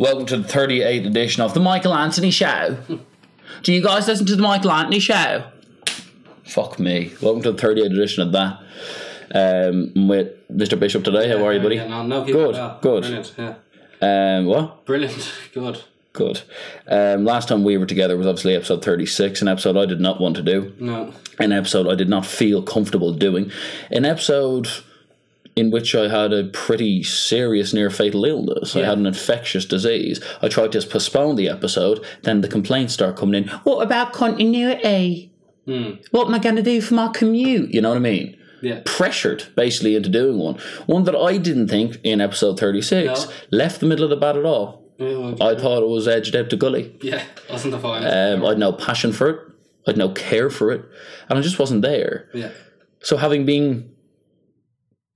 Welcome to the 38th edition of the Michael Anthony Show. Do you guys listen to the Michael Anthony Show? Fuck me. Welcome to the 38th edition of that. Um, I'm with Mr. Bishop today. How are you, buddy? Yeah, no, Good, good. Brilliant, yeah. Um, what? Brilliant, good. Good. Um, last time we were together was obviously episode 36, an episode I did not want to do, No, an episode I did not feel comfortable doing, an episode in which I had a pretty serious near fatal illness. I had an infectious disease. I tried to postpone the episode, then the complaints start coming in. What about continuity? Hmm. What am I going to do for my commute? You know what I mean? yeah. pressured basically into doing one. One that I didn't think in episode 36 No. left the middle of the bat at all. Yeah, well, I thought it was edged out to gully. yeah, wasn't the final. Um, I'd no passion for it, I'd no care for it, and I just wasn't there. yeah, So, having been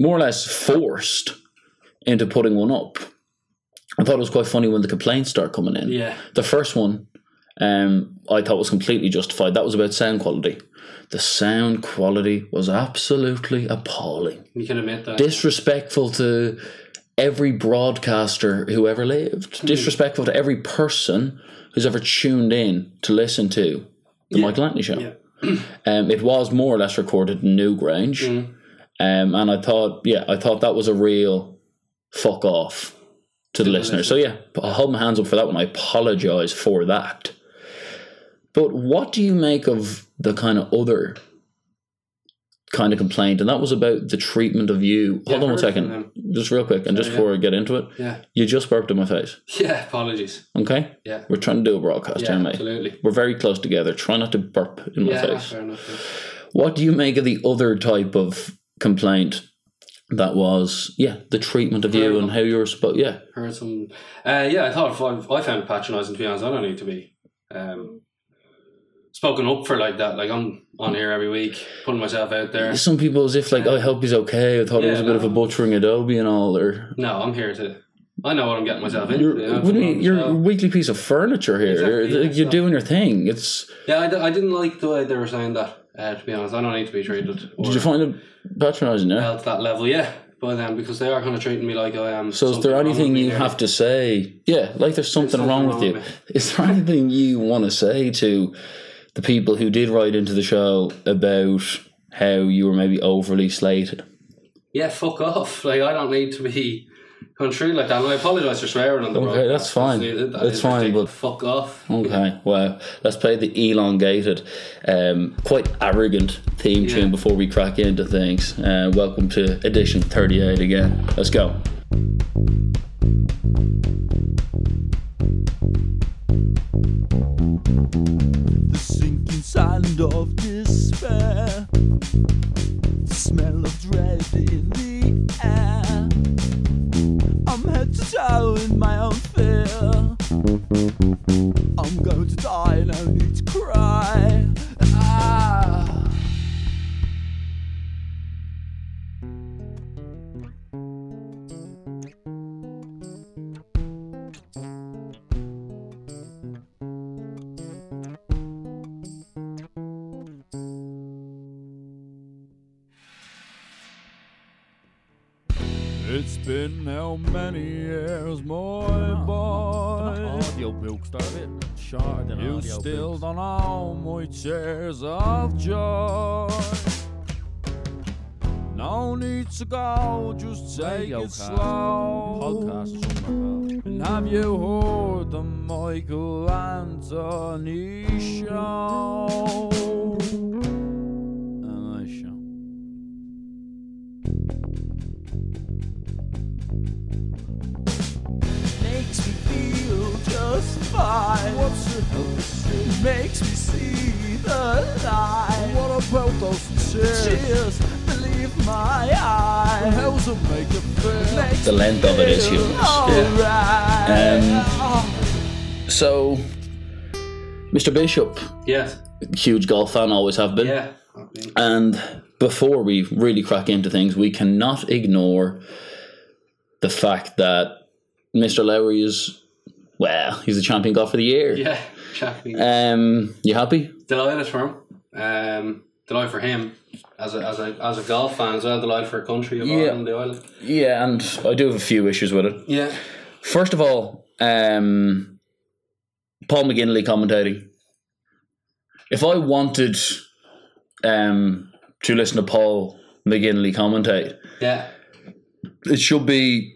more or less forced into putting one up, I thought it was quite funny when the complaints start coming in. yeah, The first one, um, I thought was completely justified. That was about sound quality. The sound quality was absolutely appalling you can admit that. disrespectful to every broadcaster who ever lived, disrespectful to every person who's ever tuned in to listen to the Michael Anthony show. Yeah. Um, it was more or less recorded in Newgrange, Mm. Um, and I thought, yeah, I thought that was a real fuck off to the the listener. So yeah, I hold my hands up for that one. I apologize for that. But what do you make of the kind of other kind of complaint? And that was about the treatment of you. Yeah, Hold on one second, just real quick, and just yeah. before I get into it, Yeah, you just burped in my face. yeah, apologies. Okay, Yeah, we're trying to do a broadcast yeah, here, mate. absolutely. We're very close together. Try not to burp in my Yeah, face. fair enough. yeah. What do you make of the other type of complaint that was, yeah, the treatment of you and how you were supposed, yeah, Heard some. Uh, yeah, I thought I, I found it patronising. To be honest, I don't need to be um, spoken up for like that. Like I'm on here every week, putting myself out there. some people as if like, I hope he's okay. I thought it was a bit of a no. butchering Adobe and all. Or No, I'm here to. I know what I'm getting myself into. you're, you know, you, you're a weekly piece of furniture here. Exactly, you're yeah, you're so- doing your thing. It's. Yeah, I, d- I didn't like the way they were saying that. Uh, to be honest, I don't need to be treated. Did you find it patronising? Yeah. held to that level, yeah, by them because they are kind of treating me like I am. So is there anything you there. have to say? Yeah, like there's something, wrong, wrong with you. with Is there anything you want to say to the people who did write into the show about how you were maybe overly slated? Yeah, fuck off. Like I don't need to be through like that. And I apologise for swearing on the Okay, that's fine. That That's fine, but- fuck off. Okay, well, let's play the elongated, um, quite arrogant theme Yeah. tune before we crack into things. Uh, welcome to edition 38 again. Let's go. The sinking sand of despair, the smell of dread in the air. I'm head to toe in my own fear. I'm going to die, no need to cry. Ah. You still don't know my tears of joy. No need to go, just take Radio it cast. slow. podcast or something like And have you heard the Michael Anthony show? Makes me see the light. What about those tears? Tears, believe my eyes. How's it make you feel? The length of it is humorous. Alright. Um, So, Mr. Bishop, Yes. huge golf fan, always have been. Yeah. And before we really crack into things, we cannot ignore the fact that Mr. Lowry is, well, he's the champion golfer of the year. Yeah. Exactly. Um, you happy? delighted for him. Um, delighted for him as a as a as a golf fan as well. Delighted for a country of Yeah. Ireland, the island. Yeah, and I do have a few issues with it. Yeah. First of all, um, Paul McGinley commentating. If I wanted um, to listen to Paul McGinley commentate, Yeah. it should be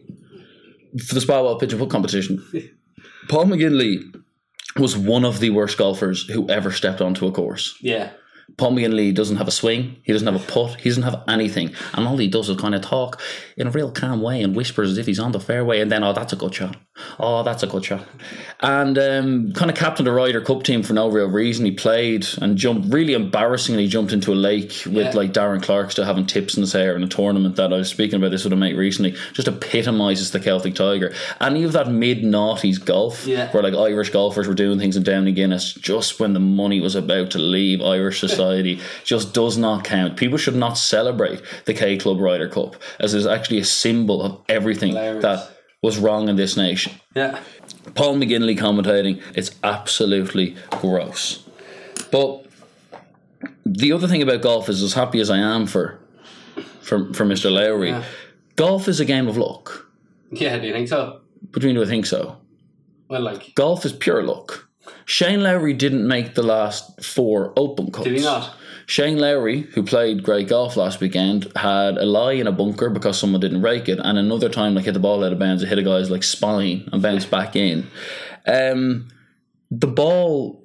for the Spywell Pitch and Putt competition. Paul McGinley was one of the worst golfers who ever stepped onto a course. Yeah. Paul Lee doesn't have a swing. He doesn't have a putt. He doesn't have anything. And all he does is kind of talk in a real calm way and whispers as if he's on the fairway. And then, oh, that's a good shot. Oh, that's a good shot. And um, kind of captained the Ryder Cup team for no real reason. He played and jumped, really embarrassingly jumped into a lake with Yeah. like Darren Clarke still having tips in his hair in a tournament that I was speaking about this with a mate recently. Just epitomises the Celtic Tiger. Any of that mid noughties golf Yeah. where like Irish golfers were doing things in Downey Guinness just when the money was about to leave Irish society just does not count. People should not celebrate the K Club Ryder Cup as it's actually a symbol of everything Hilarious. that was wrong in this nation. Yeah. Paul McGinley commentating, it's absolutely gross. But the other thing about golf is as happy as I am for for, for Mr. Lowry, Yeah. golf is a game of luck. Yeah, do you think so? But do you think so? Well, like, Golf is pure luck. Shane Lowry didn't make the last four Open Cups. did he not? Shane Lowry, who played great golf last weekend, had a lie in a bunker because someone didn't rake it, and another time like hit the ball out of bounds, it hit a guy's like spine and bounced back in. Um, the ball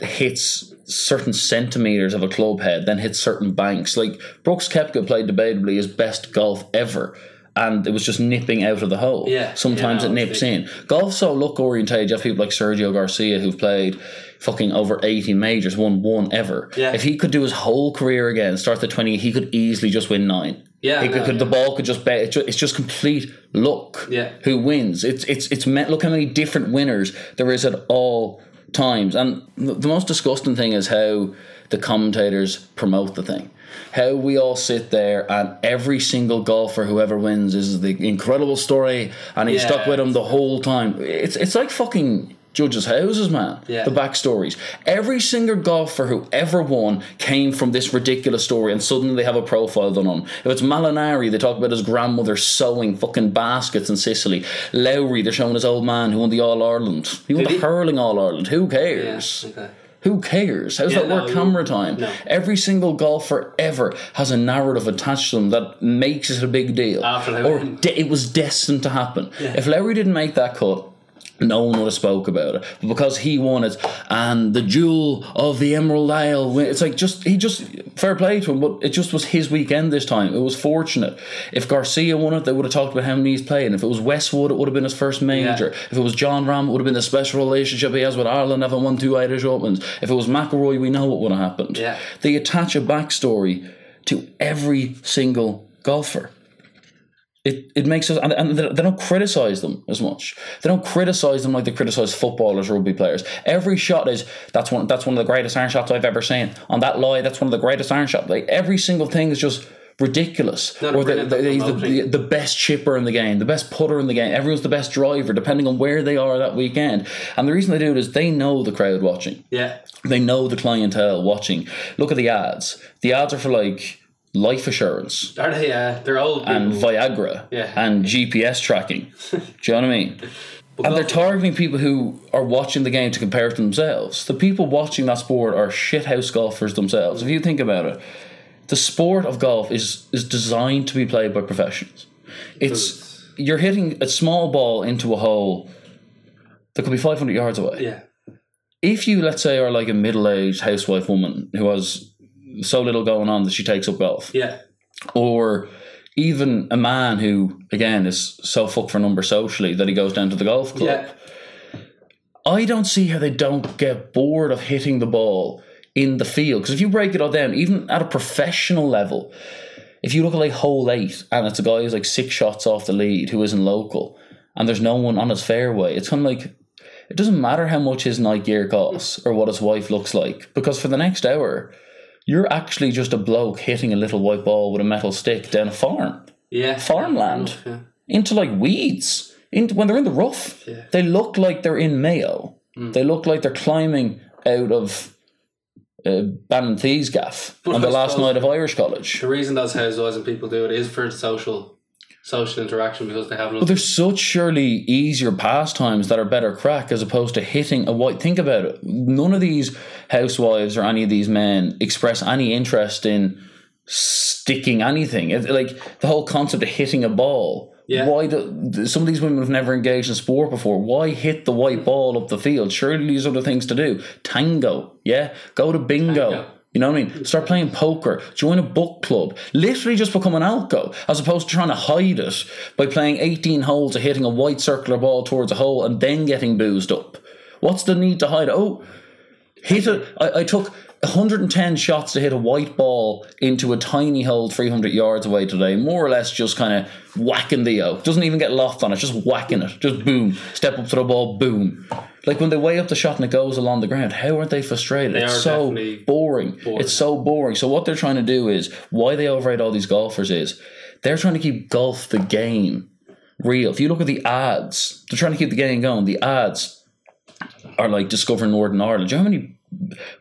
hits certain centimeters of a club head, then hits certain banks. Like Brooks Koepka played debatably his best golf ever. And it was just nipping out of the hole. Yeah. Sometimes Yeah, it nips in. Golf's so look orientated. You have people like Sergio Garcia who've played fucking over 80 majors, won one ever. Yeah. If he could do his whole career again, start the 20, he could easily just win nine. Yeah, could, no, could- the ball could just bet. it's ju- it's just complete luck. Yeah. Who wins? It's it's it's meant. Look how many different winners there is at all times. And the, the most disgusting thing is how the commentators promote the thing. How we all sit there and every single golfer whoever wins is the incredible story, and he's Yeah. stuck with him the whole time. It's it's like fucking judges' houses, man. Yeah. The backstories. Every single golfer who ever won came from this ridiculous story, and suddenly they have a profile done on. If it's Molinari, they talk about his grandmother sewing fucking baskets in Sicily. Lowry, they're showing his old man who won the All Ireland. He won Did the he? hurling All Ireland. Who Yeah. cares? Okay. Who cares? How's Yeah, that work no, camera time? no. Every single golfer ever has a narrative attached to them that makes it a big deal. After or de- it was destined to happen. If Lowry didn't make that cut, no one would have spoke about it. But because he won it, and the jewel of the Emerald Isle, win- it's like just he just fair play to him. But it just was his weekend this time. It was fortunate. If Garcia won it, they would have talked about how many he's played. If it was Westwood, it would have been his first major. If it was Jon Rahm, it would have been the special relationship he has with Ireland, having won two Irish Opens. If it was McIlroy, we know what would have happened. Yeah. They attach a backstory to every single golfer. It, it makes us and, and they don't criticize them as much. They don't criticize them like they criticize footballers, rugby players. Every shot is that's one that's one of the greatest iron shots I've ever seen. On that lie, that's one of the greatest iron shots. Like every single thing is just ridiculous. Not or the, the, the, the, the best chipper in the game, the best putter in the game. Everyone's the best driver, depending on where they are that weekend. And the reason they do it is they know the crowd watching. Yeah. They know the clientele watching. Look at the ads. The ads are for like life assurance Are they? Uh, they're old people. and Viagra Yeah. and GPS tracking. Do you know what I mean? and they're targeting people who are watching the game to compare it to themselves. The people watching that sport are shithouse golfers themselves. If you think about it, the sport of golf is is designed to be played by professionals. It's you're hitting a small ball into a hole that could be 500 yards away yeah. if you let's say are like a middle-aged housewife woman who has so little going on that she takes up golf Yeah. or even a man who again is so fucked for number socially that he goes down to the golf club Yeah. i don't see how they don't get bored of hitting the ball in the field because if you break it all down even at a professional level if you look at like hole eight and it's a guy who's like six shots off the lead who isn't local and there's no one on his fairway it's kind of like it doesn't matter how much his night gear costs or what his wife looks like because for the next hour you're actually just a bloke hitting a little white ball with a metal stick down a farm Yeah. farmland Yeah. into like weeds into when they're in the rough Yeah. they look like they're in mayo they look like they're climbing out of uh, Bannon-Thee's gaff But on the last night of Irish college The reason those housewives and people do it is for social social interaction because they have But no. there's such surely easier pastimes that are better crack as opposed to hitting a white. Think about it. None of these housewives or any of these men express any interest in sticking anything. It, like the whole concept of hitting a ball. Yeah. Why do some of these women have never engaged in sport before? Why hit the white ball up the field? Surely there's other things to do. Tango, yeah. Go to bingo. Tango. You know what I mean? Start playing poker. Join a book club. Literally just become an alco, as opposed to trying to hide it by playing 18 holes of hitting a white circular ball towards a hole and then getting boozed up. What's the need to hide? Oh, hit it. I, I took 110 shots to hit a white ball into a tiny hole 300 yards away today. More or less just kind of whacking the oak. Doesn't even get loft on it, just whacking it. Just boom. Step up to the ball, boom. Like when they weigh up the shot and it goes along the ground, how aren't they frustrated? They it's so definitely boring. It's so boring. So what they're trying to do is why they overrate all these golfers is they're trying to keep golf the game real. If you look at the ads, they're trying to keep the game going. The ads are like discovering Northern Ireland. Do you know how many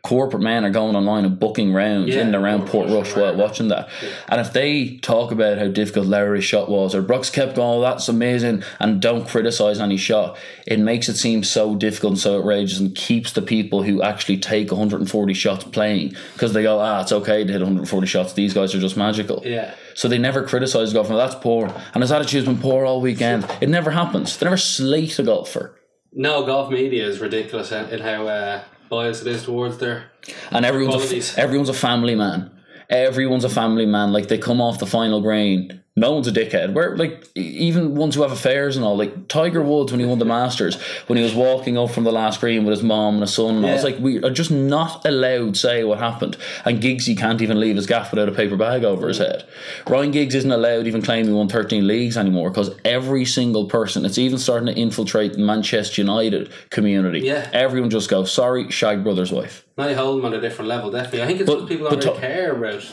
corporate men are going online and booking rounds Yeah, in and around Portrush while watching that? And if they talk about how difficult Lowry's shot was, or Brooks Koepka going, oh, that's amazing, and don't criticize any shot, it makes it seem so difficult and so outrageous and keeps the people who actually take 140 shots playing because they go, ah, it's okay to hit 140 shots. These guys are just magical. Yeah. So they never criticise the golfer. That's poor. And his attitude's been poor all weekend. It never happens. They never slate a golfer. No, golf media is ridiculous in, in how uh, biased it is towards their. And everyone's a, everyone's a family man. Everyone's a family man. Like they come off the final green. No one's a dickhead. Where like even ones who have affairs and all. Like Tiger Woods when he won the Masters, when he was walking up from the last green with his mom and his son. And I was like, we are just not allowed to say what happened. And Giggsy can't even leave his gaff without a paper bag over his head. Ryan Giggs isn't allowed to even claim he won 13 leagues anymore because every single person, it's even starting to infiltrate the Manchester United community. Yeah. Everyone just goes, sorry, Shag Brothers' wife. Now you hold them on a different level, definitely. I think it's But- people don't really care about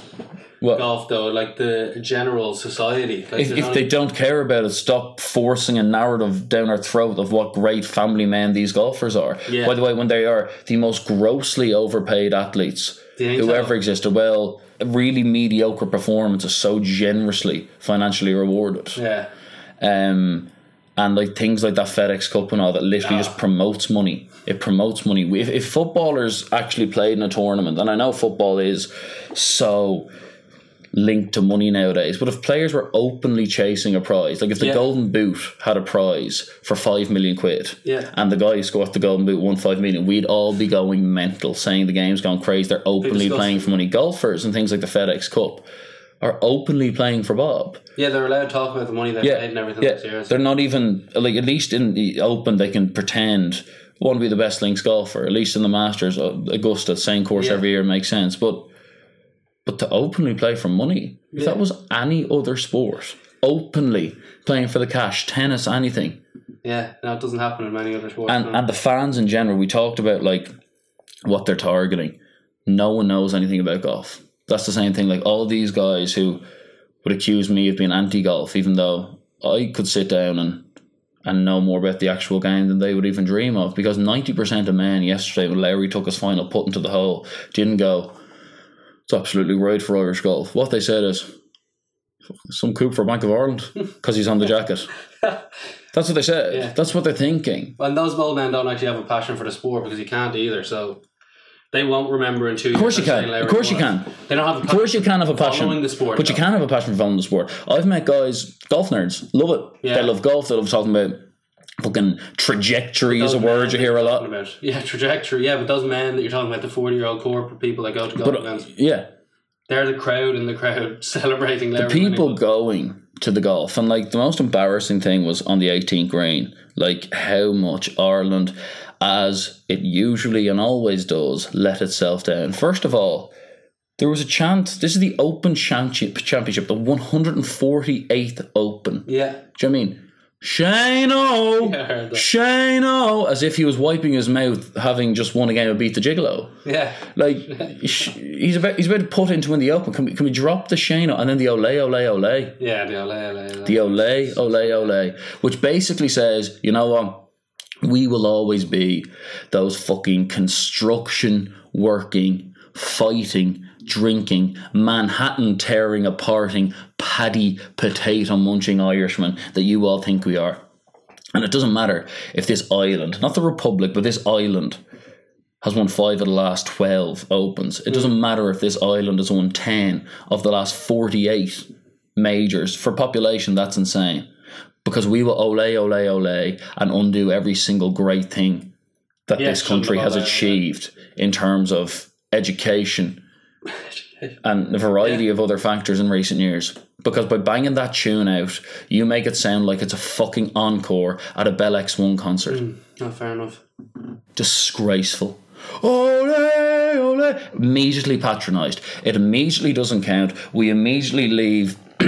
Well, golf, though, like the general society. Like if, if only- they don't care about it, stop forcing a narrative down our throat of what great family men these golfers are. Yeah. By the way, when they are the most grossly overpaid athletes who so? ever existed, well, a really mediocre performance is so generously financially rewarded. yeah, Um, and like things like that FedEx Cup and all that literally Ah. just promotes money. It promotes money. If, if footballers actually played in a tournament, and I know football is so linked to money nowadays, but if players were openly chasing a prize, like if the Yeah. Golden Boot had a prize for five million quid, Yeah. and the guy who scored the Golden Boot won five million, we'd all be going mental, saying the game's gone crazy. They're openly playing for money. Golfers and things like the FedEx Cup are openly playing for Bob. yeah, they're allowed to talk about the money they Yeah, made and everything yeah. year. They're not even like at least in the Open they can pretend want to be the best links golfer. At least in the Masters, uh, Augusta, same course Yeah. every year makes sense. But but to openly play for money, if that was any other sport, openly playing for the cash, tennis, anything, Yeah, no, it doesn't happen in many other sports. and no. and the fans in general, we talked about like what they're targeting. No one knows anything about golf. That's the same thing. Like all these guys who would accuse me of being anti-golf, even though I could sit down and and know more about the actual game than they would even dream of. Because ninety percent of men yesterday, when Lowry took his final putt into the hole, didn't go. It's absolutely right for Irish golf. What they said is some coup for Bank of Ireland because he's on the jacket. That's what they said. Yeah. That's what they're thinking. and those old men don't actually have a passion for the sport because you can't either. So they won't remember in two years. Of course you can. Of course you can. They don't have. A Of course, you can have a passion, Following the sport, but you can have a passion for following the sport. I've met guys, golf nerds, love it. Yeah. They love golf. They love talking about fucking trajectory is a word you hear a lot. About. Yeah, trajectory. Yeah, but those men that you're talking about, the forty-year-old corporate people that go to golf events, uh, yeah, they're the crowd in the crowd celebrating. the people going to the golf and like the most embarrassing thing was on the 18th green like how much ireland as it usually and always does let itself down first of all there was a chant this is the open championship championship the 148th open Yeah, do you know what i mean Shano, Yeah, I heard that. Shano, as if he was wiping his mouth, having just won a game of Beat the Gigolo. yeah. Like he's about he's about to put into win the open. Can we can we drop the Shano and then the ole ole ole? Yeah, the ole, ole, ole. the ole ole ole, which basically says, you know what, we will always be those fucking construction working, fighting, drinking, Manhattan tearing aparting, paddy potato munching Irishmen that you all think we are. And it doesn't matter if this island, not the Republic, but this island, has won five of the last 12 opens. It doesn't matter if this island has won 10 of the last 48 majors. For population, that's insane. Because we will ole, ole, ole, and undo every single great thing that Yeah, this country has achieved in terms of education and a variety of other factors in recent years. Because by banging that tune out, you make it sound like it's a fucking encore at a Bell X1 concert. Hmm, not fair enough. Disgraceful. Ole, ole. Immediately patronised. It immediately doesn't count. We immediately leave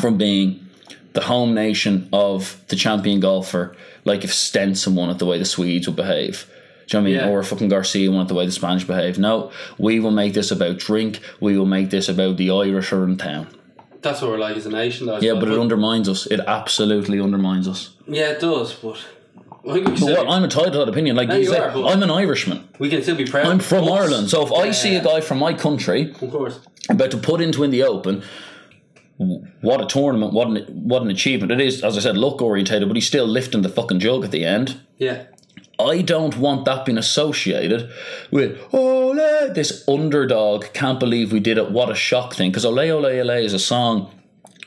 from being the home nation of the champion golfer, like if Stenson won it the way the Swedes would behave. Do you know what I mean? Yeah. Or fucking Garcia won it the way the Spanish behave. No, we will make this about drink. We will make this about the Irish are in town. That's what we're like as a nation, though. I Yeah, suppose. but it undermines us. It absolutely undermines us. yeah, it does. But Well, but what, I'm entitled to that opinion. Like No, you you said, are, I'm an Irishman. we can still be proud. I'm from. Ireland. So if I see a guy from my country of course, about to put into in the open, what a tournament, what an, what an achievement. It is, as I said, luck orientated, but he's still lifting the fucking jug at the end. yeah, I don't want that being associated with ole, this underdog, can't believe we did it, what a shock thing. Because Ole Ole Ole is a song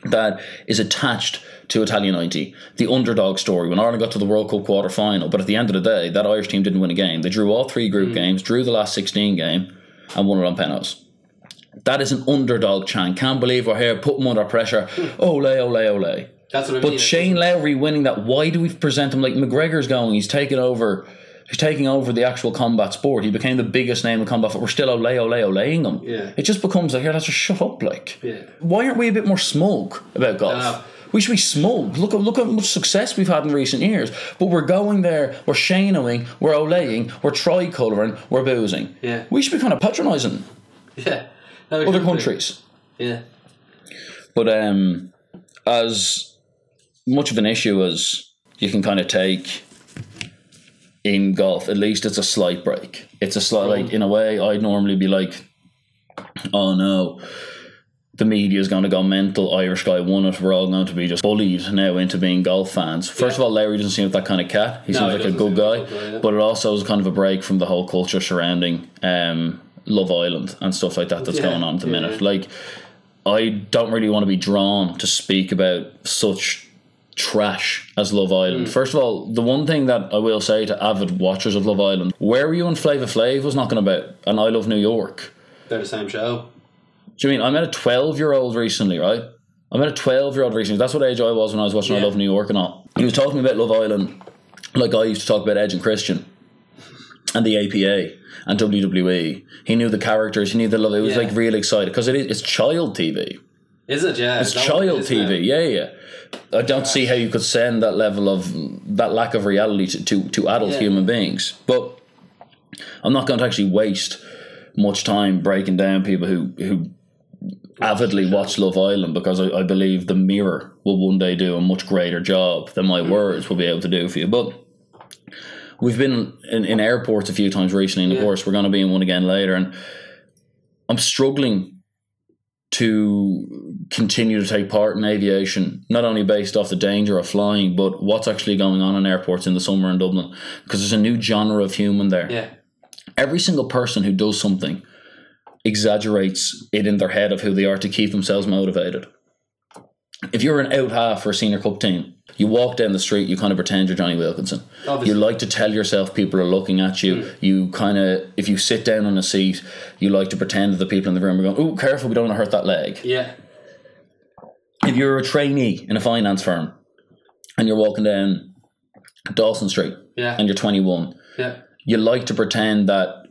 that is attached to Italia 90, the underdog story. When Ireland got to the World Cup quarter final, but at the end of the day, that Irish team didn't win a game. They drew all three group hmm. games, drew the last 16 game, and won it on penalties. That is an underdog chant. Can't believe we're here, put them under pressure. Hmm. Ole, ole, ole. That's what I mean. But Shane Lowry winning that, why do we present him like McGregor's going? He's taking over. He's taking over the actual combat sport. He became the biggest name in combat. But we're still ole ole oleing him. Yeah. It just becomes like, here, let's just shut up. Like, Yeah. why aren't we a bit more smug about golf? We should be smug. Look at look at how much success we've had in recent years. But we're going there. We're shanoing. We're oleing. We're tricolouring. We're boozing. Yeah. We should be kind of patronising yeah, No, other should be. countries. Yeah, But um, as much of an issue as you can kind of take in golf, at least it's a slight break. It's a slight, like, in a way, I'd normally be like, oh no, the media is going to go mental. Irish guy won it. We're all going to be just bullied now into being golf fans. First Yeah. of all, Lowry doesn't seem like that kind of cat. He No, seems he like a good guy. guy, yeah. But it also is kind of a break from the whole culture surrounding um, Love Island and stuff like that that's Yeah, going on at the minute. Like, I don't really want to be drawn to speak about such trash as Love Island. Mm. First of all, the one thing that I will say to avid watchers of Love Island, where were you when Flavor Flav was knocking about and I Love New York? they're the same show. Do you mean I met a 12 year old recently, right? I met a 12 year old recently. That's what age I was when I was watching I Love New York and all. He was talking about Love Island like I used to talk about Edge and Christian and the APA and WWE. He knew the characters, he knew the love. It was Yeah. like really excited because it is, it's child TV. Is it? Yeah, It's child is now? TV, yeah, yeah. I don't see how you could send that level of that lack of reality to, to, to adult Yeah. human beings. But I'm not going to actually waste much time breaking down people who who avidly watch Love Island because I, I believe the mirror will one day do a much greater job than my hmm. words will be able to do for you. But we've been in, in airports a few times recently, and of Yeah. course we're going to be in one again later. And I'm struggling to continue to take part in aviation, not only based off the danger of flying, but what's actually going on in airports in the summer in Dublin, because there's a new genre of human there. Yeah, Every single person who does something exaggerates it in their head of who they are to keep themselves motivated. If you're an out half for a senior cup team, you walk down the street, you kind of pretend you're Jonny Wilkinson. Obviously. You like to tell yourself people are looking at you. Mm. You kind of, if you sit down on a seat, you like to pretend that the people in the room are going, "Oh, careful, we don't want to hurt that leg." yeah, If you're a trainee in a finance firm and you're walking down Dawson Street yeah, and you're 21, yeah, you like to pretend that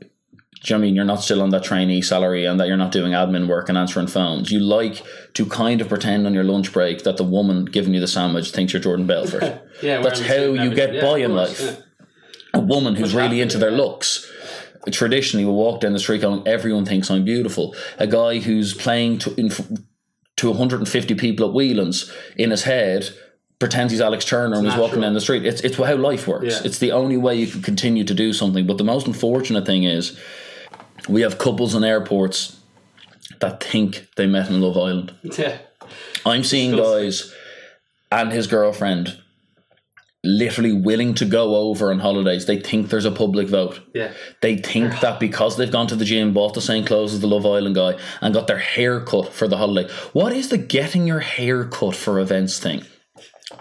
you know what I mean you're not still on that trainee salary and that you're not doing admin work and answering phones. You like to kind of pretend on your lunch break that the woman giving you the sandwich thinks you're Jordan Belfort. yeah. That's how the suit and you get Yeah, by in course, life. yeah. A woman who's really into their looks traditionally will walk down the street going, "Everyone thinks I'm beautiful." A guy who's playing to in, to 150 people at Whelan's in his head pretends he's Alex Turner and he's walking down the street. It's it's how life works. Yeah. It's the only way you can continue to do something. But the most unfortunate thing is we have couples in airports that think they met in Love Island. Yeah, I'm seeing guys and his girlfriend literally willing to go over on holidays. They think there's a public vote. Yeah. They think that because they've gone to the gym, bought the same clothes as the Love Island guy, and got their hair cut for the holiday. What is the getting your hair cut for events thing?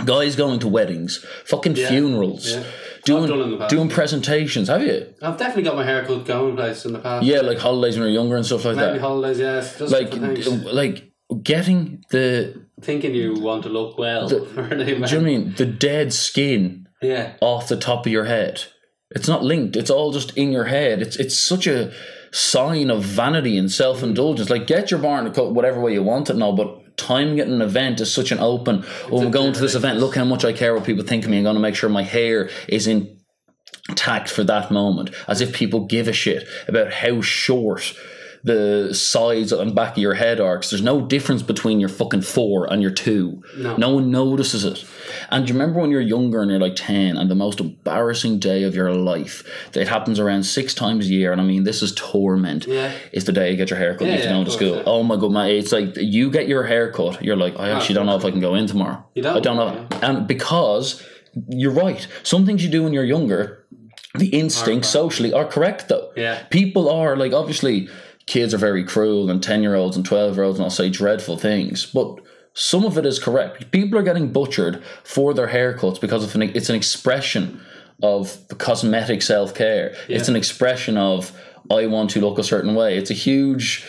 Guys going to weddings, fucking Yeah. funerals, Yeah. I've done in the doing past. doing presentations. Have you? I've definitely got my hair haircut going place in the past. Yeah, like holidays when you're younger and stuff like Maybe that. holidays, yes. Like, different uh, like getting the. Thinking you want to look well. for an Do you know I mean the dead skin Yeah. off the top of your head. It's not linked. It's all just in your head. It's it's such a sign of vanity and self indulgence. Like get your barn cut whatever way you want it now, but timing in an event is such an open. Oh, I'm going to this event. Look how much I care what people think of me. I'm going to make sure my hair is intact for that moment, as if people give a shit about how short. The sides and back of your head arcs. there's no difference between your fucking four and your two. No. no one notices it. And you remember when you're younger and you're like 10 and the most embarrassing day of your life that it happens around six times a year? And I mean, this is torment. Yeah. Is the day you get your haircut Yeah, and you have to yeah, go to school. yeah. Oh my god, man. It's like you get your haircut, you're like, I actually don't know if I can go in tomorrow. You don't, I don't know. And because you're right, some things you do when you're younger, the instincts socially are correct though. Yeah. People are like, obviously, kids are very cruel and 10 year olds and 12 year olds and I'll say dreadful things, but some of it is correct. People are getting butchered for their haircuts because of an, it's an expression of cosmetic self care. It's an expression of I want to look a certain way. It's a huge.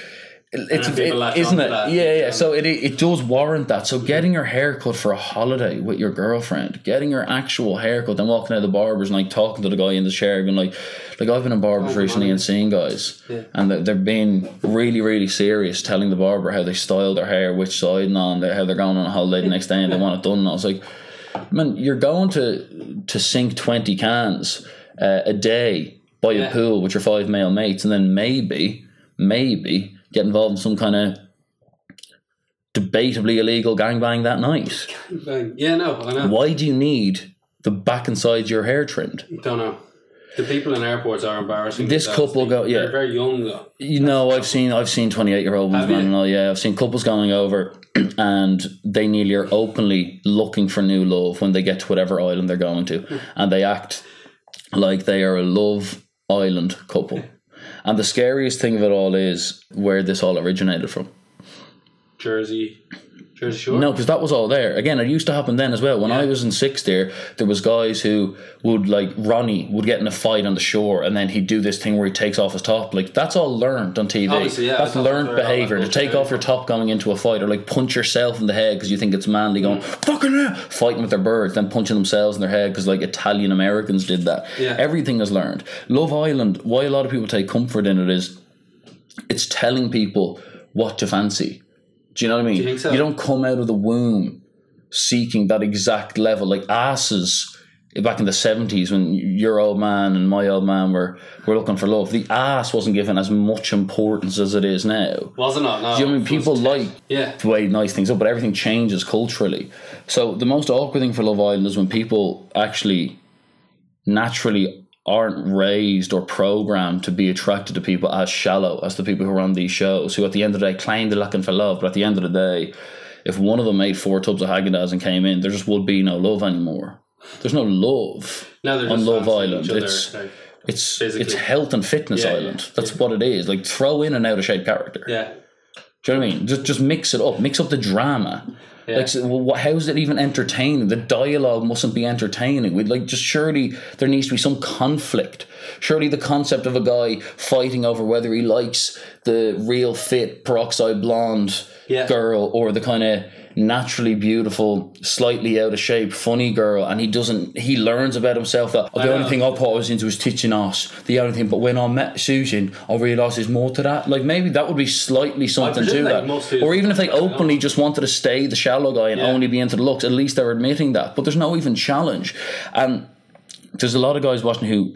It's And people it- latch isn't it? that. Yeah, yeah. So it it does warrant that. So getting your haircut for a holiday with your girlfriend, getting your actual haircut, then walking out of the barbers and like talking to the guy in the chair, being like, like I've been in barbers recently and seeing guys, yeah. and they- they're being really, really serious, telling the barber how they style their hair, which side and on, how they're going on a holiday the next day and they want it done. And I was like, man, you're going to to sink twenty cans uh, a day by Yeah. a pool with your five male mates, and then maybe, maybe get involved in some kind of debatably illegal gangbang that night. Gangbang. Yeah, no, I know. Why do you need the back and sides of your hair trimmed? Don't know. The people in airports are embarrassing. This couple go- yeah. They're very young though. You know, I've seen I've seen twenty eight year old ones, man, all. Yeah, I've seen couples going over, and they nearly are openly looking for new love when they get to whatever island they're going to, hmm. and they act like they are a love island couple. And the scariest thing of it all is where this all originated from. Jersey, Jersey Shore. No, because that was all there. Again, it used to happen then as well. When I was in sixth year, there was guys who would like Ronnie would get in a fight on the shore, and then he'd do this thing where he takes off his top. Like that's all learned on TV. Obviously, yeah, that's learned very- all that behavior to take off your top going into a fight, or like punch yourself in the head because you think it's manly. Going mm. fucking hell, fighting with their birds, then punching themselves in their head because like Italian Americans did that. Yeah. Everything is learned. Love Island. Why a lot of people take comfort in it is it's telling people what to fancy. Do you know what I mean? you think so? don't come out of the womb seeking that exact level. Like asses back in the seventies when your old man and my old man were, were looking for love. The ass wasn't given as much importance as it is now. Was it not? No. Do you know what I mean? People like Yeah. the way nice things up, but everything changes culturally. So the most awkward thing for Love Island is when people actually naturally aren't raised or programmed to be attracted to people as shallow as the people who are on these shows, who at the end of the day claim they're looking for love, but at the end of the day, if one of them made four tubs of Haagen-Dazs and came in, there just would be no love anymore. There's no love No, on just Love Island. It's like, it's Physically. it's health and fitness Yeah, island. yeah, That's what it is. Like throw in an out of shape character. yeah. Do you know what I mean? Just just mix it up. Mix up the drama. Yeah. Like, so, well, how is it even entertaining? The dialogue mustn't be entertaining. We'd like just surely there needs to be some conflict. Surely the concept of a guy fighting over whether he likes the real fit peroxide blonde Yeah. girl or the kind of naturally beautiful, slightly out of shape, funny girl, and he doesn't. He learns about himself that oh, the only thing I put I was into was teaching us. The only thing, but when I met Susan, I realised there's more to that. Like maybe that would be slightly something to that, or even if they something like that, openly just wanted to stay the shallow guy and Yeah. only be into the looks. At least they're admitting that, but there's no even challenge, and there's a lot of guys watching who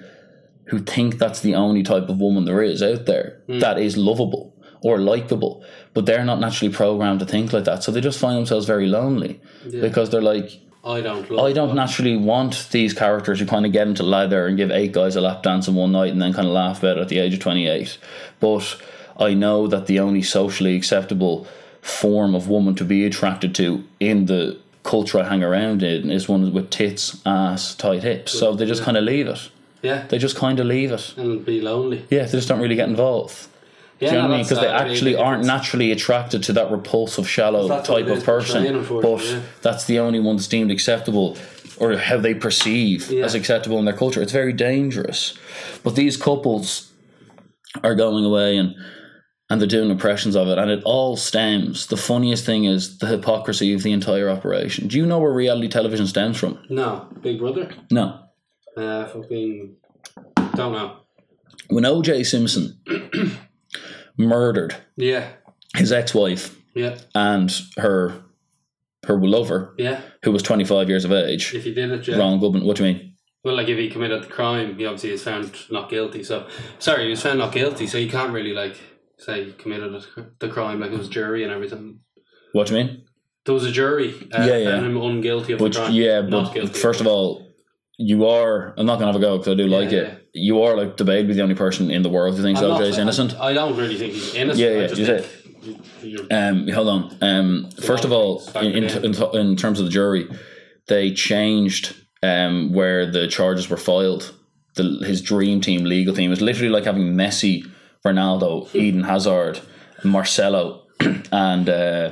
who think that's the only type of woman there is out there Hmm. that is lovable or likable, but they're not naturally programmed to think like that. So they just find themselves very lonely because they're like, I don't. Love I don't naturally want these characters who kind of get into lather and give eight guys a lap dance in one night and then kind of laugh about it at the age of 28. But I know that the only socially acceptable form of woman to be attracted to in the culture I hang around in is one with tits, ass, tight hips. So they just kind of leave it. Yeah. They just kind of leave it. And be lonely. Yeah, they just don't really get involved. Yeah, Do you know what I mean? Because they I actually aren't naturally attracted to that repulsive, shallow type of person. But yeah. that's the only one that's deemed acceptable or how they perceive Yeah. as acceptable in their culture. It's very dangerous. But these couples are going away and and they're doing impressions of it, and it all stems. The funniest thing is the hypocrisy of the entire operation. Do you know where reality television stems from? No. Big Brother? No. Uh, fucking. Don't know. When OJ Simpson murdered Yeah. his ex-wife Yeah. and her her lover, Yeah. who was 25 years of age. If he did it, yeah. Ron Goodman, what do you mean? Well, like if he committed the crime, he obviously is found not guilty. So, sorry, he was found not guilty. So you can't really like say he committed the- crime, like it was jury and everything. What do you mean? There was a jury. Uh, Yeah, yeah. Found him unguilty of But the crime. yeah, but first of all, you are. I'm not gonna have a go because I do like Yeah, it. You are like debatably the only person in the world who thinks I'm not OJ is innocent. I, I don't really think he's innocent. Yeah, I yeah, just you think you- Um, hold on. Um, first of all, in, in, in, in terms of the jury, they changed um, where the charges were filed. The, his dream team, legal team, was literally like having Messi, Ronaldo, Eden Hazard, Marcelo, and uh,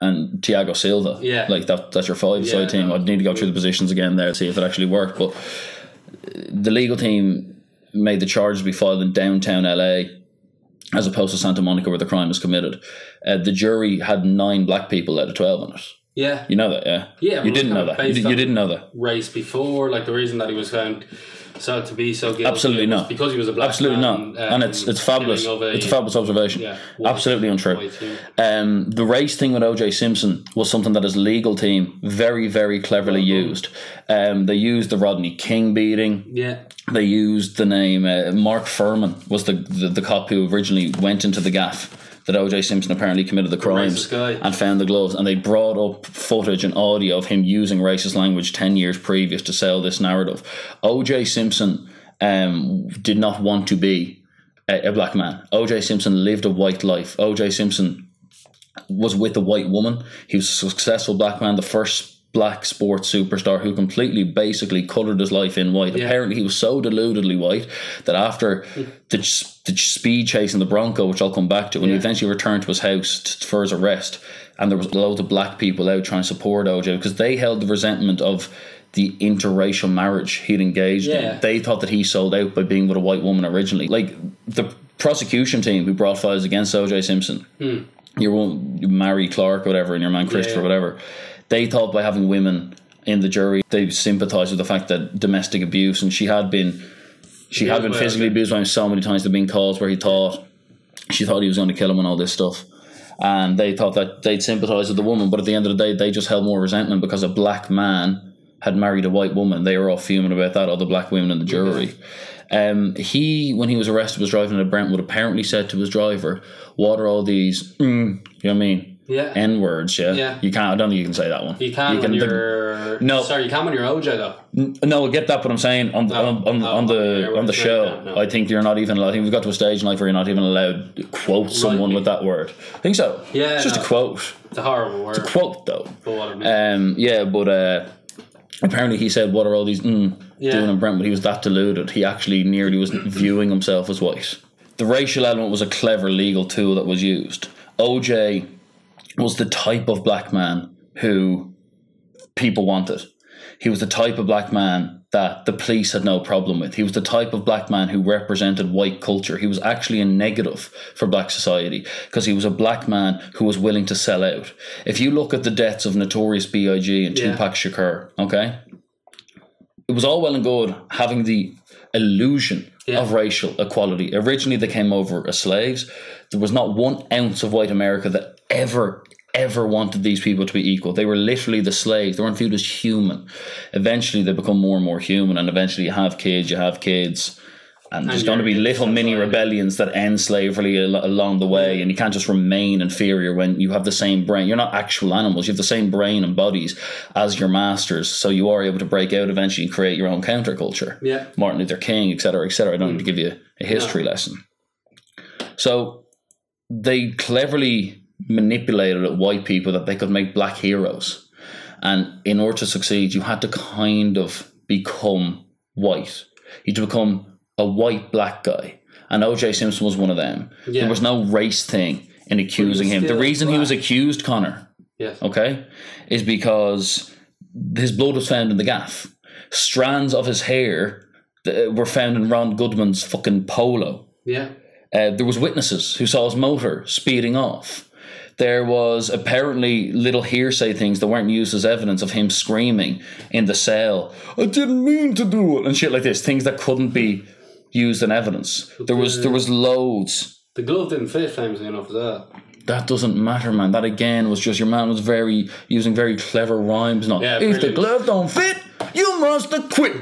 and Thiago Silva. Yeah. like that. That's your five-side Yeah, team. no. I'd need to go through the positions again there to see if it actually worked. But the legal team made the charges be filed in downtown LA as opposed to Santa Monica where the crime was committed. Uh, the jury had nine black people out of 12 on it. yeah, You know that, yeah? Yeah, You didn't know that. You, you didn't know that. race before, like the reason that he was found so to be so guilty. Absolutely not. because he was a black Absolutely man, not. and um, it's it's fabulous. It's a fabulous observation. Yeah, Absolutely untrue. Um, the race thing with OJ Simpson was something that his legal team very, very cleverly used. Um, they used the Rodney King beating. Yeah, they used the name uh, Mark Fuhrman was the, the the cop who originally went into the gaff that OJ Simpson apparently committed the crimes and found the gloves and they brought up footage and audio of him using racist language 10 years previous to sell this narrative. OJ Simpson um, did not want to be a, a black man. OJ Simpson lived a white life. OJ Simpson was with a white woman. He was a successful black man, the first black sports superstar who completely basically coloured his life in white. Yeah. Apparently, he was so deludedly white that after the, the speed chase in the Bronco, which I'll come back to, when he eventually returned to his house t- for his arrest, and there was loads of black people out trying to support OJ because they held the resentment of the interracial marriage he'd engaged Yeah. in. They thought that he sold out by being with a white woman originally. Like the prosecution team who brought files against OJ Simpson hmm. your one Mary Clark or whatever and your man Christopher Yeah. whatever they thought by having women in the jury they sympathized with the fact that domestic abuse and she had been she had been physically abused by him so many times there been calls where he thought she thought he was going to kill him and all this stuff and they thought that they'd sympathize with the woman but at the end of the day they just held more resentment because a black man had married a white woman they were all fuming about that all the black women in the jury um, he, when he was arrested, was driving to Brentwood. Apparently, said to his driver, "What are all these? Mm, you know what I mean? Yeah. N words? Yeah? Yeah. You can't. I don't think you can say that one. you can when the- you're No. Sorry, you can when you're OJ though. N- no, I get that, but I'm saying on the on, on, No, on the on the show, that, no. I think you're not even. allowed- I think we've got to a stage in life where you're not even allowed to quote someone with that word. I think so. Yeah, it's just no. a quote. It's a horrible word. It's a quote though. but what I mean. Um, yeah, but uh, apparently he said, "What are all these mm, Yeah. doing in Brentwood?" He was that deluded. He actually nearly was viewing himself as white. The racial element was a clever legal tool that was used. OJ was the type of black man who people wanted. He was the type of black man that the police had no problem with. He was the type of black man who represented white culture. He was actually a negative for black society because he was a black man who was willing to sell out. If you look at the deaths of Notorious B.I.G. and Yeah. Tupac Shakur, okay, it was all well and good having the illusion Yeah. of racial equality. Originally, they came over as slaves. There was not one ounce of white America that ever, ever wanted these people to be equal. They were literally the slaves. They weren't viewed as human. Eventually, they become more and more human, and eventually, you have kids, you have kids. And there's going to be little mini rebellions that end slavery al- along the way, and you can't just remain inferior when you have the same brain. You're not actual animals; you have the same brain and bodies as your masters. So you are able to break out eventually and create your own counterculture. Yeah. Martin Luther King, etc., etc. I don't need to give you a history lesson. So they cleverly manipulated at white people that they could make black heroes. And in order to succeed, you had to kind of become white. You had to become a white black guy. And OJ Simpson was one of them. Yeah. There was no race thing in accusing him. The reason he was accused, Connor, Yes. okay, is because his blood was found in the gaff. Strands of his hair uh, were found in Ron Goodman's fucking polo. Yeah. Uh, there was witnesses who saw his motor speeding off. There was apparently little hearsay things that weren't used as evidence of him screaming in the cell, "I didn't mean to do it," and shit like this. Things that couldn't be used in evidence. There was there was loads. The glove didn't fit famously enough as well. That doesn't matter, man. That again was just your man was very using very clever rhymes. Not Yeah, if the glove don't fit, you must have quit.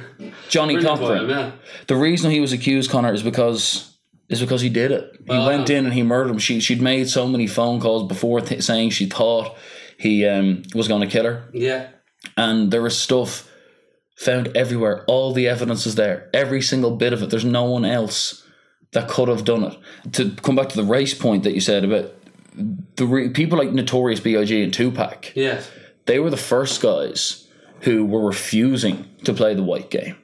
Johnnie Cochran. yeah. The reason he was accused, Connor, is because is because he did it. He Oh, went in and he murdered him. She she'd made so many phone calls before th- saying she thought he um, was going to kill her, Yeah. and there was stuff found everywhere. All the evidence is there, every single bit of it. There's no one else that could have done it. To come back to the race point that you said about the re- people like Notorious B.I.G. and Tupac Yes. they were the first guys who were refusing to play the white game.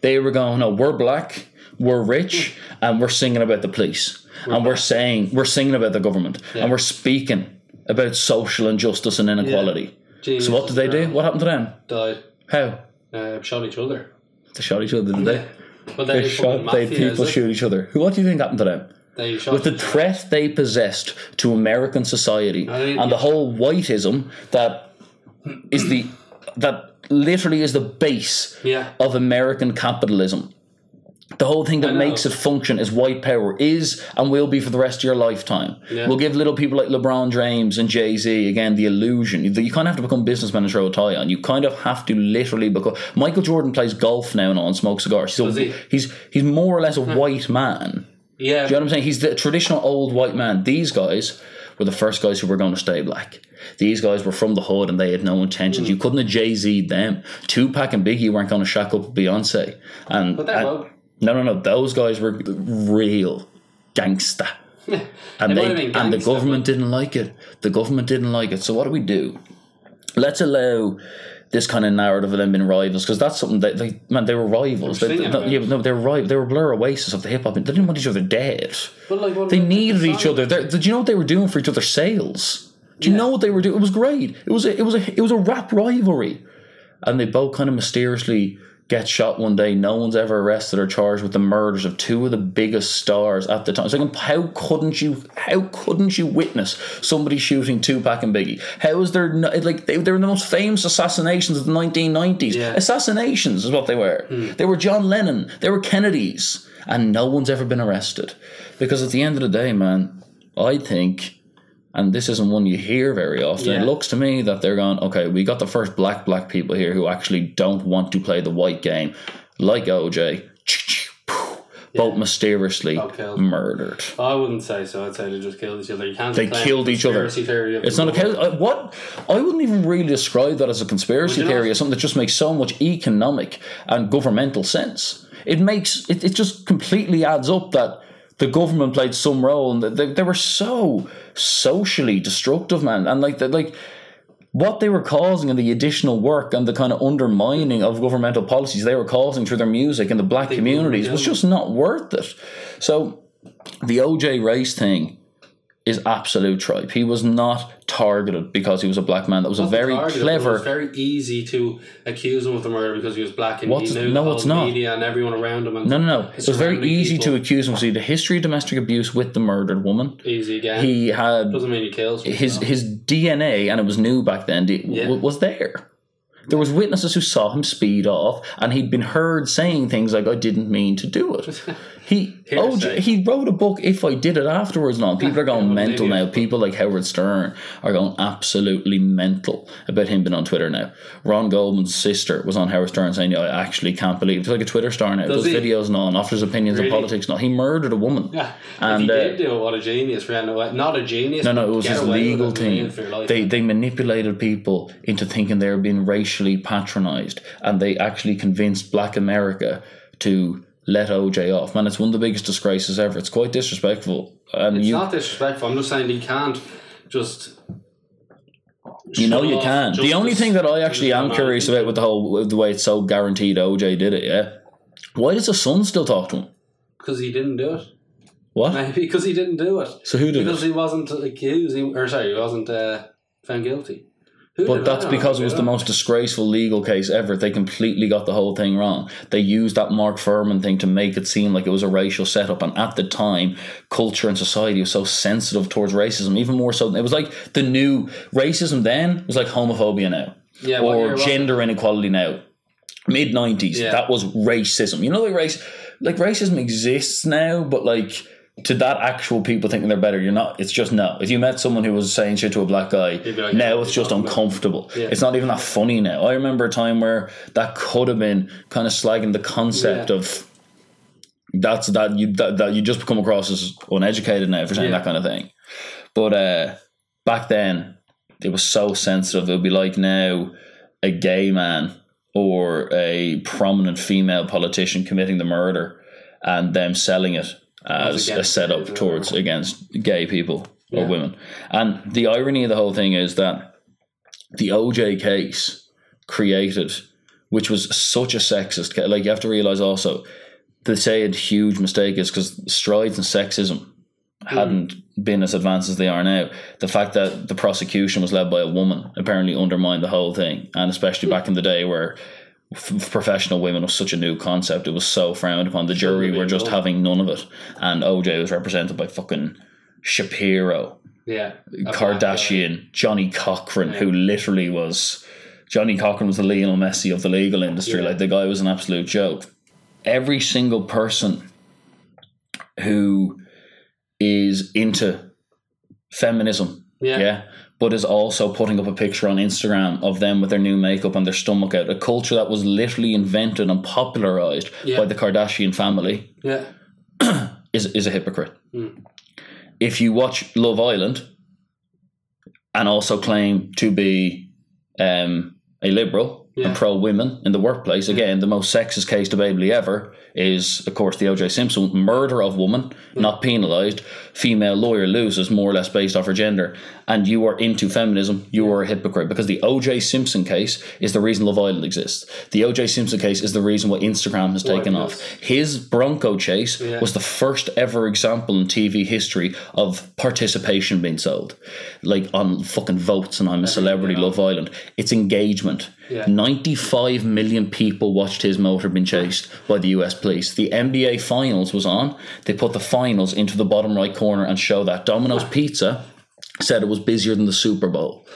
They were going, no, we're black, we're rich, and we're singing about the police. and we're saying, we're singing about the government. And we're speaking about social injustice and inequality. So what did they do? What happened to them? Died. How? Uh, shot each other. They shot each other, did they? But They they, shot, they people shoot each other. Who? What do you think happened to them? They shot with the threat they possessed to American society I mean, and the yeah. whole whiteism that is the that literally is the base Yeah. of American capitalism. The whole thing that makes it function is white power is and will be for the rest of your lifetime. Yeah. We'll give little people like LeBron James and Jay Z again the illusion. You you kind of have to become businessmen and throw a tie on. You kind of have to literally become. Michael Jordan plays golf now and on, smokes cigars. Does he? he's he's more or less a white man. Yeah. Do you know what I'm saying? He's the traditional old white man. These guys were the first guys who were going to stay black. These guys were from the hood and they had no intentions. You Hmm. couldn't have Jay Z them. Tupac and Biggie weren't going to shack up with Beyonce. And, But they're and-. No, no, no. Those guys were real gangster. And They they, and the government didn't like it. The government didn't like it. So what do we do? Let's allow this kind of narrative of them being rivals because that's something that they man they were rivals. They were They, no, yeah, no, they were rival. They were Blur Oasis of the hip hop. They didn't want each other dead. But like, what They needed each other. They're- Did you know what they were doing for each other's sales? Do you Yeah. know what they were doing? It was great. It was a, it was a it was a rap rivalry, and they both kind of mysteriously get shot one day. No one's ever arrested or charged with the murders of two of the biggest stars at the time. It's like um, how couldn't you how couldn't you witness somebody shooting Tupac and Biggie? How is there no, like they, they were the most famous assassinations of the 1990s? Yeah. Assassinations is what they were. Hmm. They were John Lennon. They were Kennedys, and no one's ever been arrested because at the end of the day, man, I think and this isn't one you hear very often. Yeah. It looks to me that they're going, okay, we got the first black black people here who actually don't want to play the white game, like OJ. Both mysteriously murdered. I wouldn't say so. I'd say they just killed each other. You can't. They killed each other. conspiracy Theory It's not a world. case. uh, What I wouldn't even really describe that as a conspiracy theory. As something that just makes so much economic and governmental sense. It makes it. It just completely adds up that the government played some role, and they, they were so socially destructive, man. And like, the, like what they were causing and the additional work and the kind of undermining of governmental policies they were causing through their music and the black communities was just not worth it. So the OJ race thing is absolute tripe. He was not targeted because he was a black man. That was a very targeted, but It clever. was very easy to accuse him of the murder because he was black and What's- he knew no, it's not. media and everyone around him. And no, no, no. It was very easy to accuse him. See, the history of domestic abuse with the murdered woman. easy again. He had doesn't mean he kills. his his DNA, and it was new back then. d- Yeah. w- was there. There was witnesses who saw him speed off, and he'd been heard saying things like, "I didn't mean to do it." He oh, he wrote a book. If I did it afterwards, now people are going mental now. People like Howard Stern are going absolutely mental about him being on Twitter now. Ron Goldman's sister was on Howard Stern saying, I actually can't believe." He's like a Twitter star now. Does Does videos and all, and offers opinions Really? on politics. and all. he murdered a woman. Yeah. And, if he uh, did do it, what a genius. Not a genius. No, no, it was his legal and team. for your life. They they manipulated people into thinking they were being racially patronized, and they actually convinced Black America to let OJ off. Man, it's one of the biggest disgraces ever. It's quite disrespectful. And It's you, not disrespectful. I'm just saying he can't just. You know you can. The only thing that I actually am curious about with the whole with the way it's so guaranteed OJ did it, yeah. Why does the son still talk to him? because he didn't do it. What? Maybe because he didn't do it. So who did Because it? he wasn't accused, he, or sorry, he wasn't uh, found guilty. Who But that's because it was the most disgraceful legal case ever. They completely got the whole thing wrong. They used that Mark Fuhrman thing to make it seem like it was a racial setup. And at the time, culture and society was so sensitive towards racism, even more so. It was like the new racism then was like homophobia now, Yeah, or gender inequality now. Mid nineties, Yeah. that was racism. You know, like race, like racism exists now, but like to that actual people thinking they're better, you're not. It's just no. If you met someone who was saying shit to a black guy, like, now "Yeah, it's just you're talking about-" uncomfortable. Yeah. It's not even that funny now. I remember a time where that could have been kind of slagging the concept Yeah. of that's that you that, that you just come across as uneducated now for saying Yeah. that kind of thing. But uh, back then, it was so sensitive. It would be like now a gay man or a prominent female politician committing the murder and them selling it as a setup towards against gay people or Yeah. women. And the irony of the whole thing is that the OJ case created, which was such a sexist case. Like you have to realize also, to say a huge mistake is because strides in sexism hadn't been as advanced as they are now. The fact that the prosecution was led by a woman apparently undermined the whole thing, and especially back in the day where. F- Professional women was such a new concept; it was so frowned upon. The jury were just having none of it, and OJ was represented by fucking Shapiro, Yeah. Kardashian, Johnnie Cochran, who literally was Johnnie Cochran was the Lionel Messi of the legal industry. Yeah. Like the guy was an absolute joke. Every single person who is into feminism. Yeah. yeah, but is also putting up a picture on Instagram of them with their new makeup and their stomach out, a culture that was literally invented and popularized Yeah. by the Kardashian family Yeah. is is a hypocrite. Mm. If you watch Love Island and also claim to be um, a liberal Yeah. and pro women in the workplace, again, the most sexist case debatably ever is, of course, the O.J. Simpson murder of woman, not penalised. Female lawyer loses more or less based off her gender, and you are into feminism. You are a hypocrite because the O.J. Simpson case is the reason Love Island exists. The O.J. Simpson case is the reason why Instagram has taken off. His Bronco chase Yeah. was the first ever example in TV history of participation being sold, like on fucking votes and I'm a celebrity. Love Island. It's engagement. Yeah. 95 million people watched his motor being chased by the US police. The NBA finals was on. They put the finals into the bottom right corner and show that. Domino's Pizza said it was busier than the Super Bowl.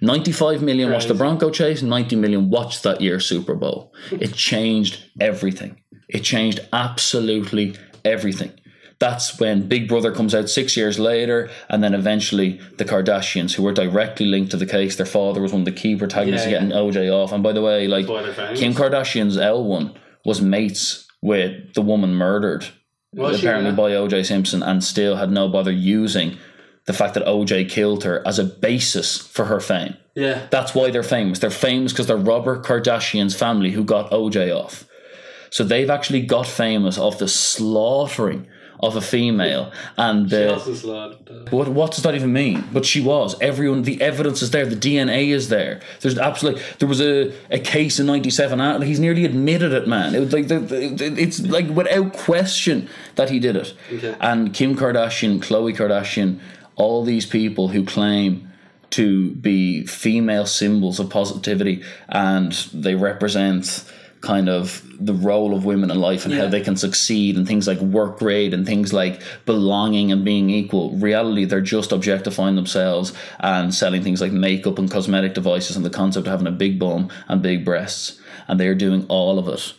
95 million watched the Bronco chase, 90 million watched that year's Super Bowl. It changed everything. It changed absolutely everything. That's when Big Brother comes out six years later, and then eventually the Kardashians, who were directly linked to the case. Their father was one of the key protagonists Yeah, of getting OJ off. And by the way, like. Kim Kardashian's L1 was mates with the woman murdered, Was she, apparently yeah? by OJ Simpson, and still had no bother using the fact that OJ killed her as a basis for her fame. Yeah. That's why they're famous. They're famous because they're Robert Kardashian's family who got OJ off. So they've actually got famous of the slaughtering of a female and uh, what what does that even mean? But she was. Everyone the evidence is there, the DNA is there. There's absolutely there was a, a case in ninety seven he's nearly admitted it, man. It was like the, the, it's like without question that he did it. Okay. And Kim Kardashian, Khloe Kardashian, all these people who claim to be female symbols of positivity and they represent kind of the role of women in life and how they can succeed and things like work rate and things like belonging and being equal. Reality, they're just objectifying themselves and selling things like makeup and cosmetic devices and the concept of having a big bum and big breasts. And they're doing all of it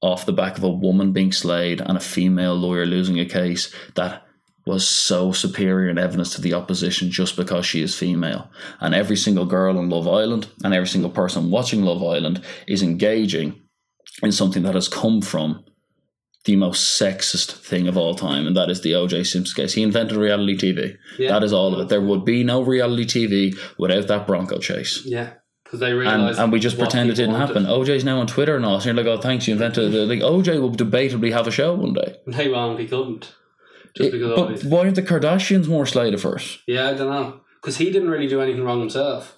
off the back of a woman being slayed and a female lawyer losing a case that was so superior in evidence to the opposition just because she is female. And every single girl on Love Island and every single person watching Love Island is engaging in something that has come from the most sexist thing of all time, and that is the OJ Simpson case. He invented reality TV. Yeah. That is all of it. There would be no reality TV without that Bronco chase. Yeah. Because they And, realized. and we just pretend it didn't happen. wanted. OJ's now on Twitter and all. So you're like, oh, thanks, you invented it. Like, OJ will debatably have a show one day. They won't. He couldn't. Just It- because but of why aren't the Kardashians more slated for it? Yeah, I don't know. Because he didn't really do anything wrong himself.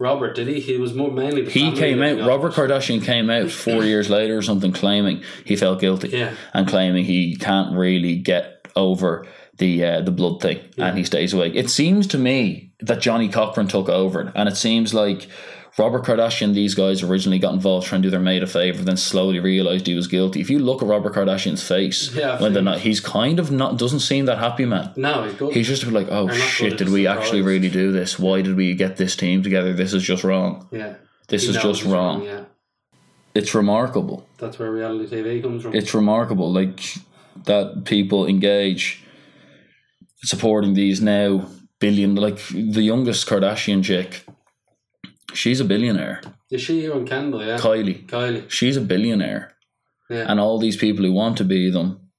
Robert, did he? He was more mainly He came out. Robert. Kardashian came out four years later or something, claiming he felt guilty Yeah. and claiming he can't really get over the uh, the blood thing, and he stays away. It seems to me that Johnnie Cochran took over, and it seems like Robert Kardashian, these guys originally got involved trying to do their mate a favor, then slowly realized he was guilty. If you look at Robert Kardashian's face, Yeah, when they're not, he's kind of not doesn't seem that happy, man. No, he's good. He's just like, oh shit, did we surprise. actually really do this? Why did we get this team together? This is just wrong. yeah. This He is just he's wrong. Yeah. It's remarkable. That's where reality TV comes from. It's remarkable, like that people engage supporting these now billion. Like the youngest Kardashian chick, she's a billionaire. Is she here on Kendall? Yeah. Kylie, Kylie. she's a billionaire, Yeah. and all these people who want to be them,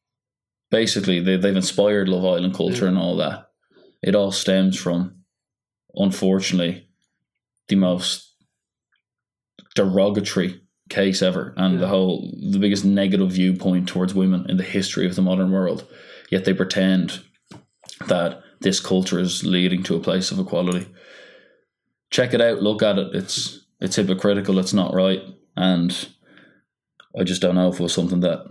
basically they they've inspired Love Island culture and all that. It all stems from, unfortunately, the most derogatory case ever and the whole the biggest negative viewpoint towards women in the history of the modern world yet they pretend that this culture is leading to a place of equality check it out look at it it's it's hypocritical it's not right and i just don't know if it was something that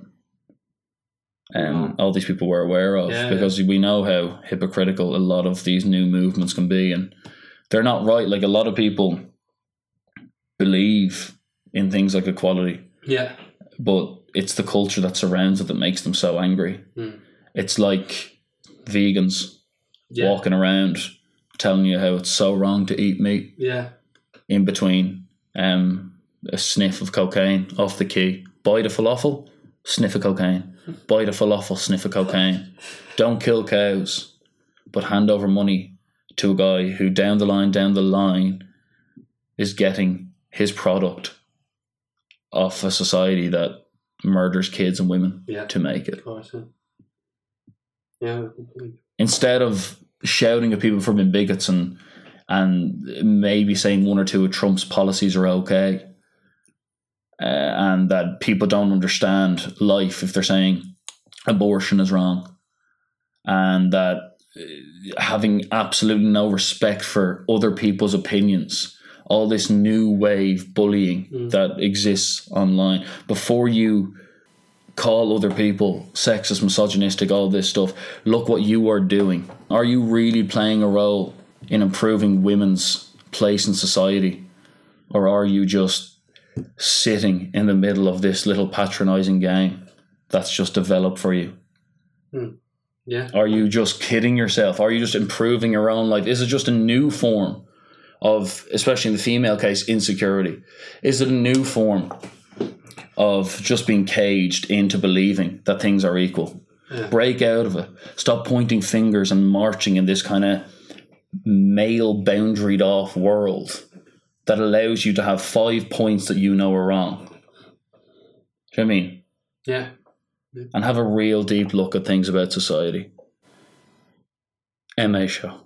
um, all these people were aware of Yeah, because we know how hypocritical a lot of these new movements can be and they're not right like a lot of people believe in things like equality Yeah. but it's the culture that surrounds it that makes them so angry. Mm. It's like vegans Yeah. walking around telling you how it's so wrong to eat meat Yeah. in between um, a sniff of cocaine off the key. Buy the falafel, sniff of cocaine. Buy the falafel, sniff of cocaine. Don't kill cows, but hand over money to a guy who down the line, down the line, is getting his product off a society that murders kids and women Yeah. to make it. Yeah. Yeah. Instead of shouting at people for being bigots and and maybe saying one or two of Trump's policies are okay, uh, and that people don't understand life if they're saying abortion is wrong, and that uh, having absolutely no respect for other people's opinions. All this new wave bullying Mm. that exists online. Before you call other people sexist, misogynistic, all this stuff. Look what you are doing. Are you really playing a role in improving women's place in society? Or are you just sitting in the middle of this little patronizing game that's just developed for you? Hmm. Yeah. Are you just kidding yourself? Are you just improving your own life? Is it just a new form of, especially in the female case, insecurity? Is it a new form of just being caged into believing that things are equal? Yeah. Break out of it. Stop pointing fingers and marching in this kind of male boundaried off world that allows you to have five points that you know are wrong. Do you know what I mean? Yeah. and have a real deep look at things about society. MA Show.